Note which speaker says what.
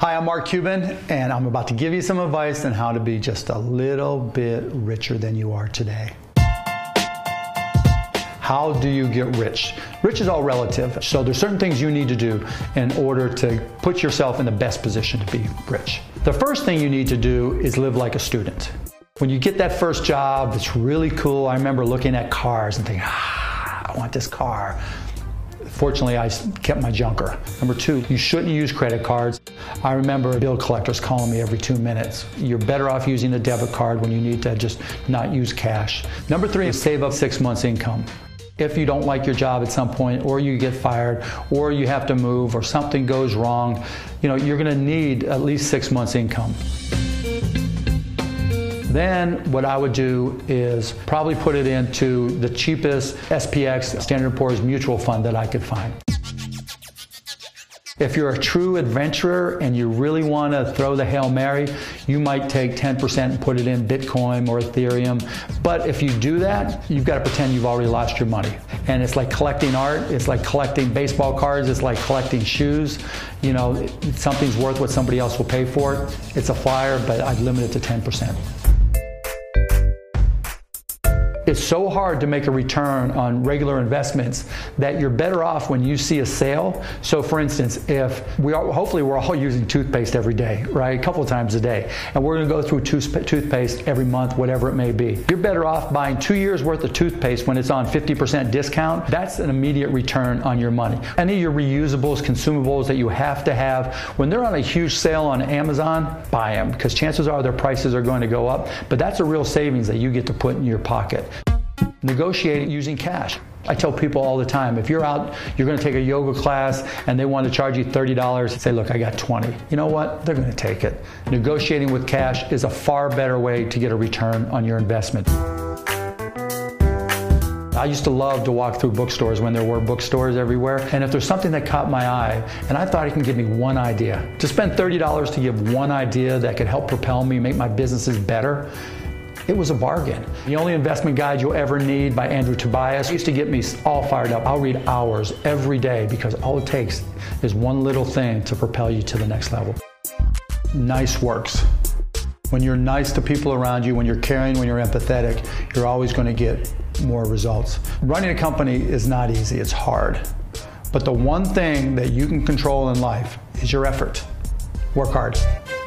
Speaker 1: Hi, I'm Mark Cuban, and I'm about to give you some advice on how to be just a little bit richer than you are today. How do you get rich? Rich is all relative, so there's certain things you need to do in order to put yourself in the best position to be rich. The first thing you need to do is live like a student. When you get that first job, it's really cool. I remember looking at cars and thinking, ah, I want this car. Fortunately, I kept my junker. Number two, you shouldn't use credit cards. I remember bill collectors calling me every two minutes. You're better off using a debit card when you need to just not use cash. Number three is save up six months' income. If you don't like your job at some point, or you get fired, or you have to move, or something goes wrong, you know, you're gonna need at least six months' income. Then what I would do is probably put it into the cheapest SPX, Standard Poor's mutual fund that I could find. If you're a true adventurer and you really want to throw the Hail Mary, you might take 10% and put it in Bitcoin or Ethereum. But if you do that, you've got to pretend you've already lost your money. And it's like collecting art, it's like collecting baseball cards, it's like collecting shoes. You know, something's worth what somebody else will pay for it. It's a flyer, but I'd limit it to 10%. It's so hard to make a return on regular investments that you're better off when you see a sale. So, for instance, if we are, hopefully we're all using toothpaste every day, right? A couple of times a day, and we're going to go through toothpaste every month, whatever it may be. You're better off buying two years worth of toothpaste when it's on 50% discount. That's an immediate return on your money. Any of your reusables, consumables that you have to have, when they're on a huge sale on Amazon, buy them because chances are their prices are going to go up. But that's a real savings that you get to put in your pocket. Negotiate using cash. I tell people all the time if you're out, you're going to take a yoga class and they want to charge you $30, say, look, I got 20. You know what? They're going to take it. Negotiating with cash is a far better way to get a return on your investment. I used to love to walk through bookstores when there were bookstores everywhere. And if there's something that caught my eye, and I thought it can give me one idea, to spend $30 to give one idea that could help propel me, make my businesses better, it was a bargain. The Only Investment Guide You'll Ever Need by Andrew Tobias used to get me all fired up. I'll read hours every day because all it takes is one little thing to propel you to the next level. Nice works. When you're nice to people around you, when you're caring, when you're empathetic, you're always going to get more results. Running a company is not easy, it's hard. But the one thing that you can control in life is your effort. Work hard.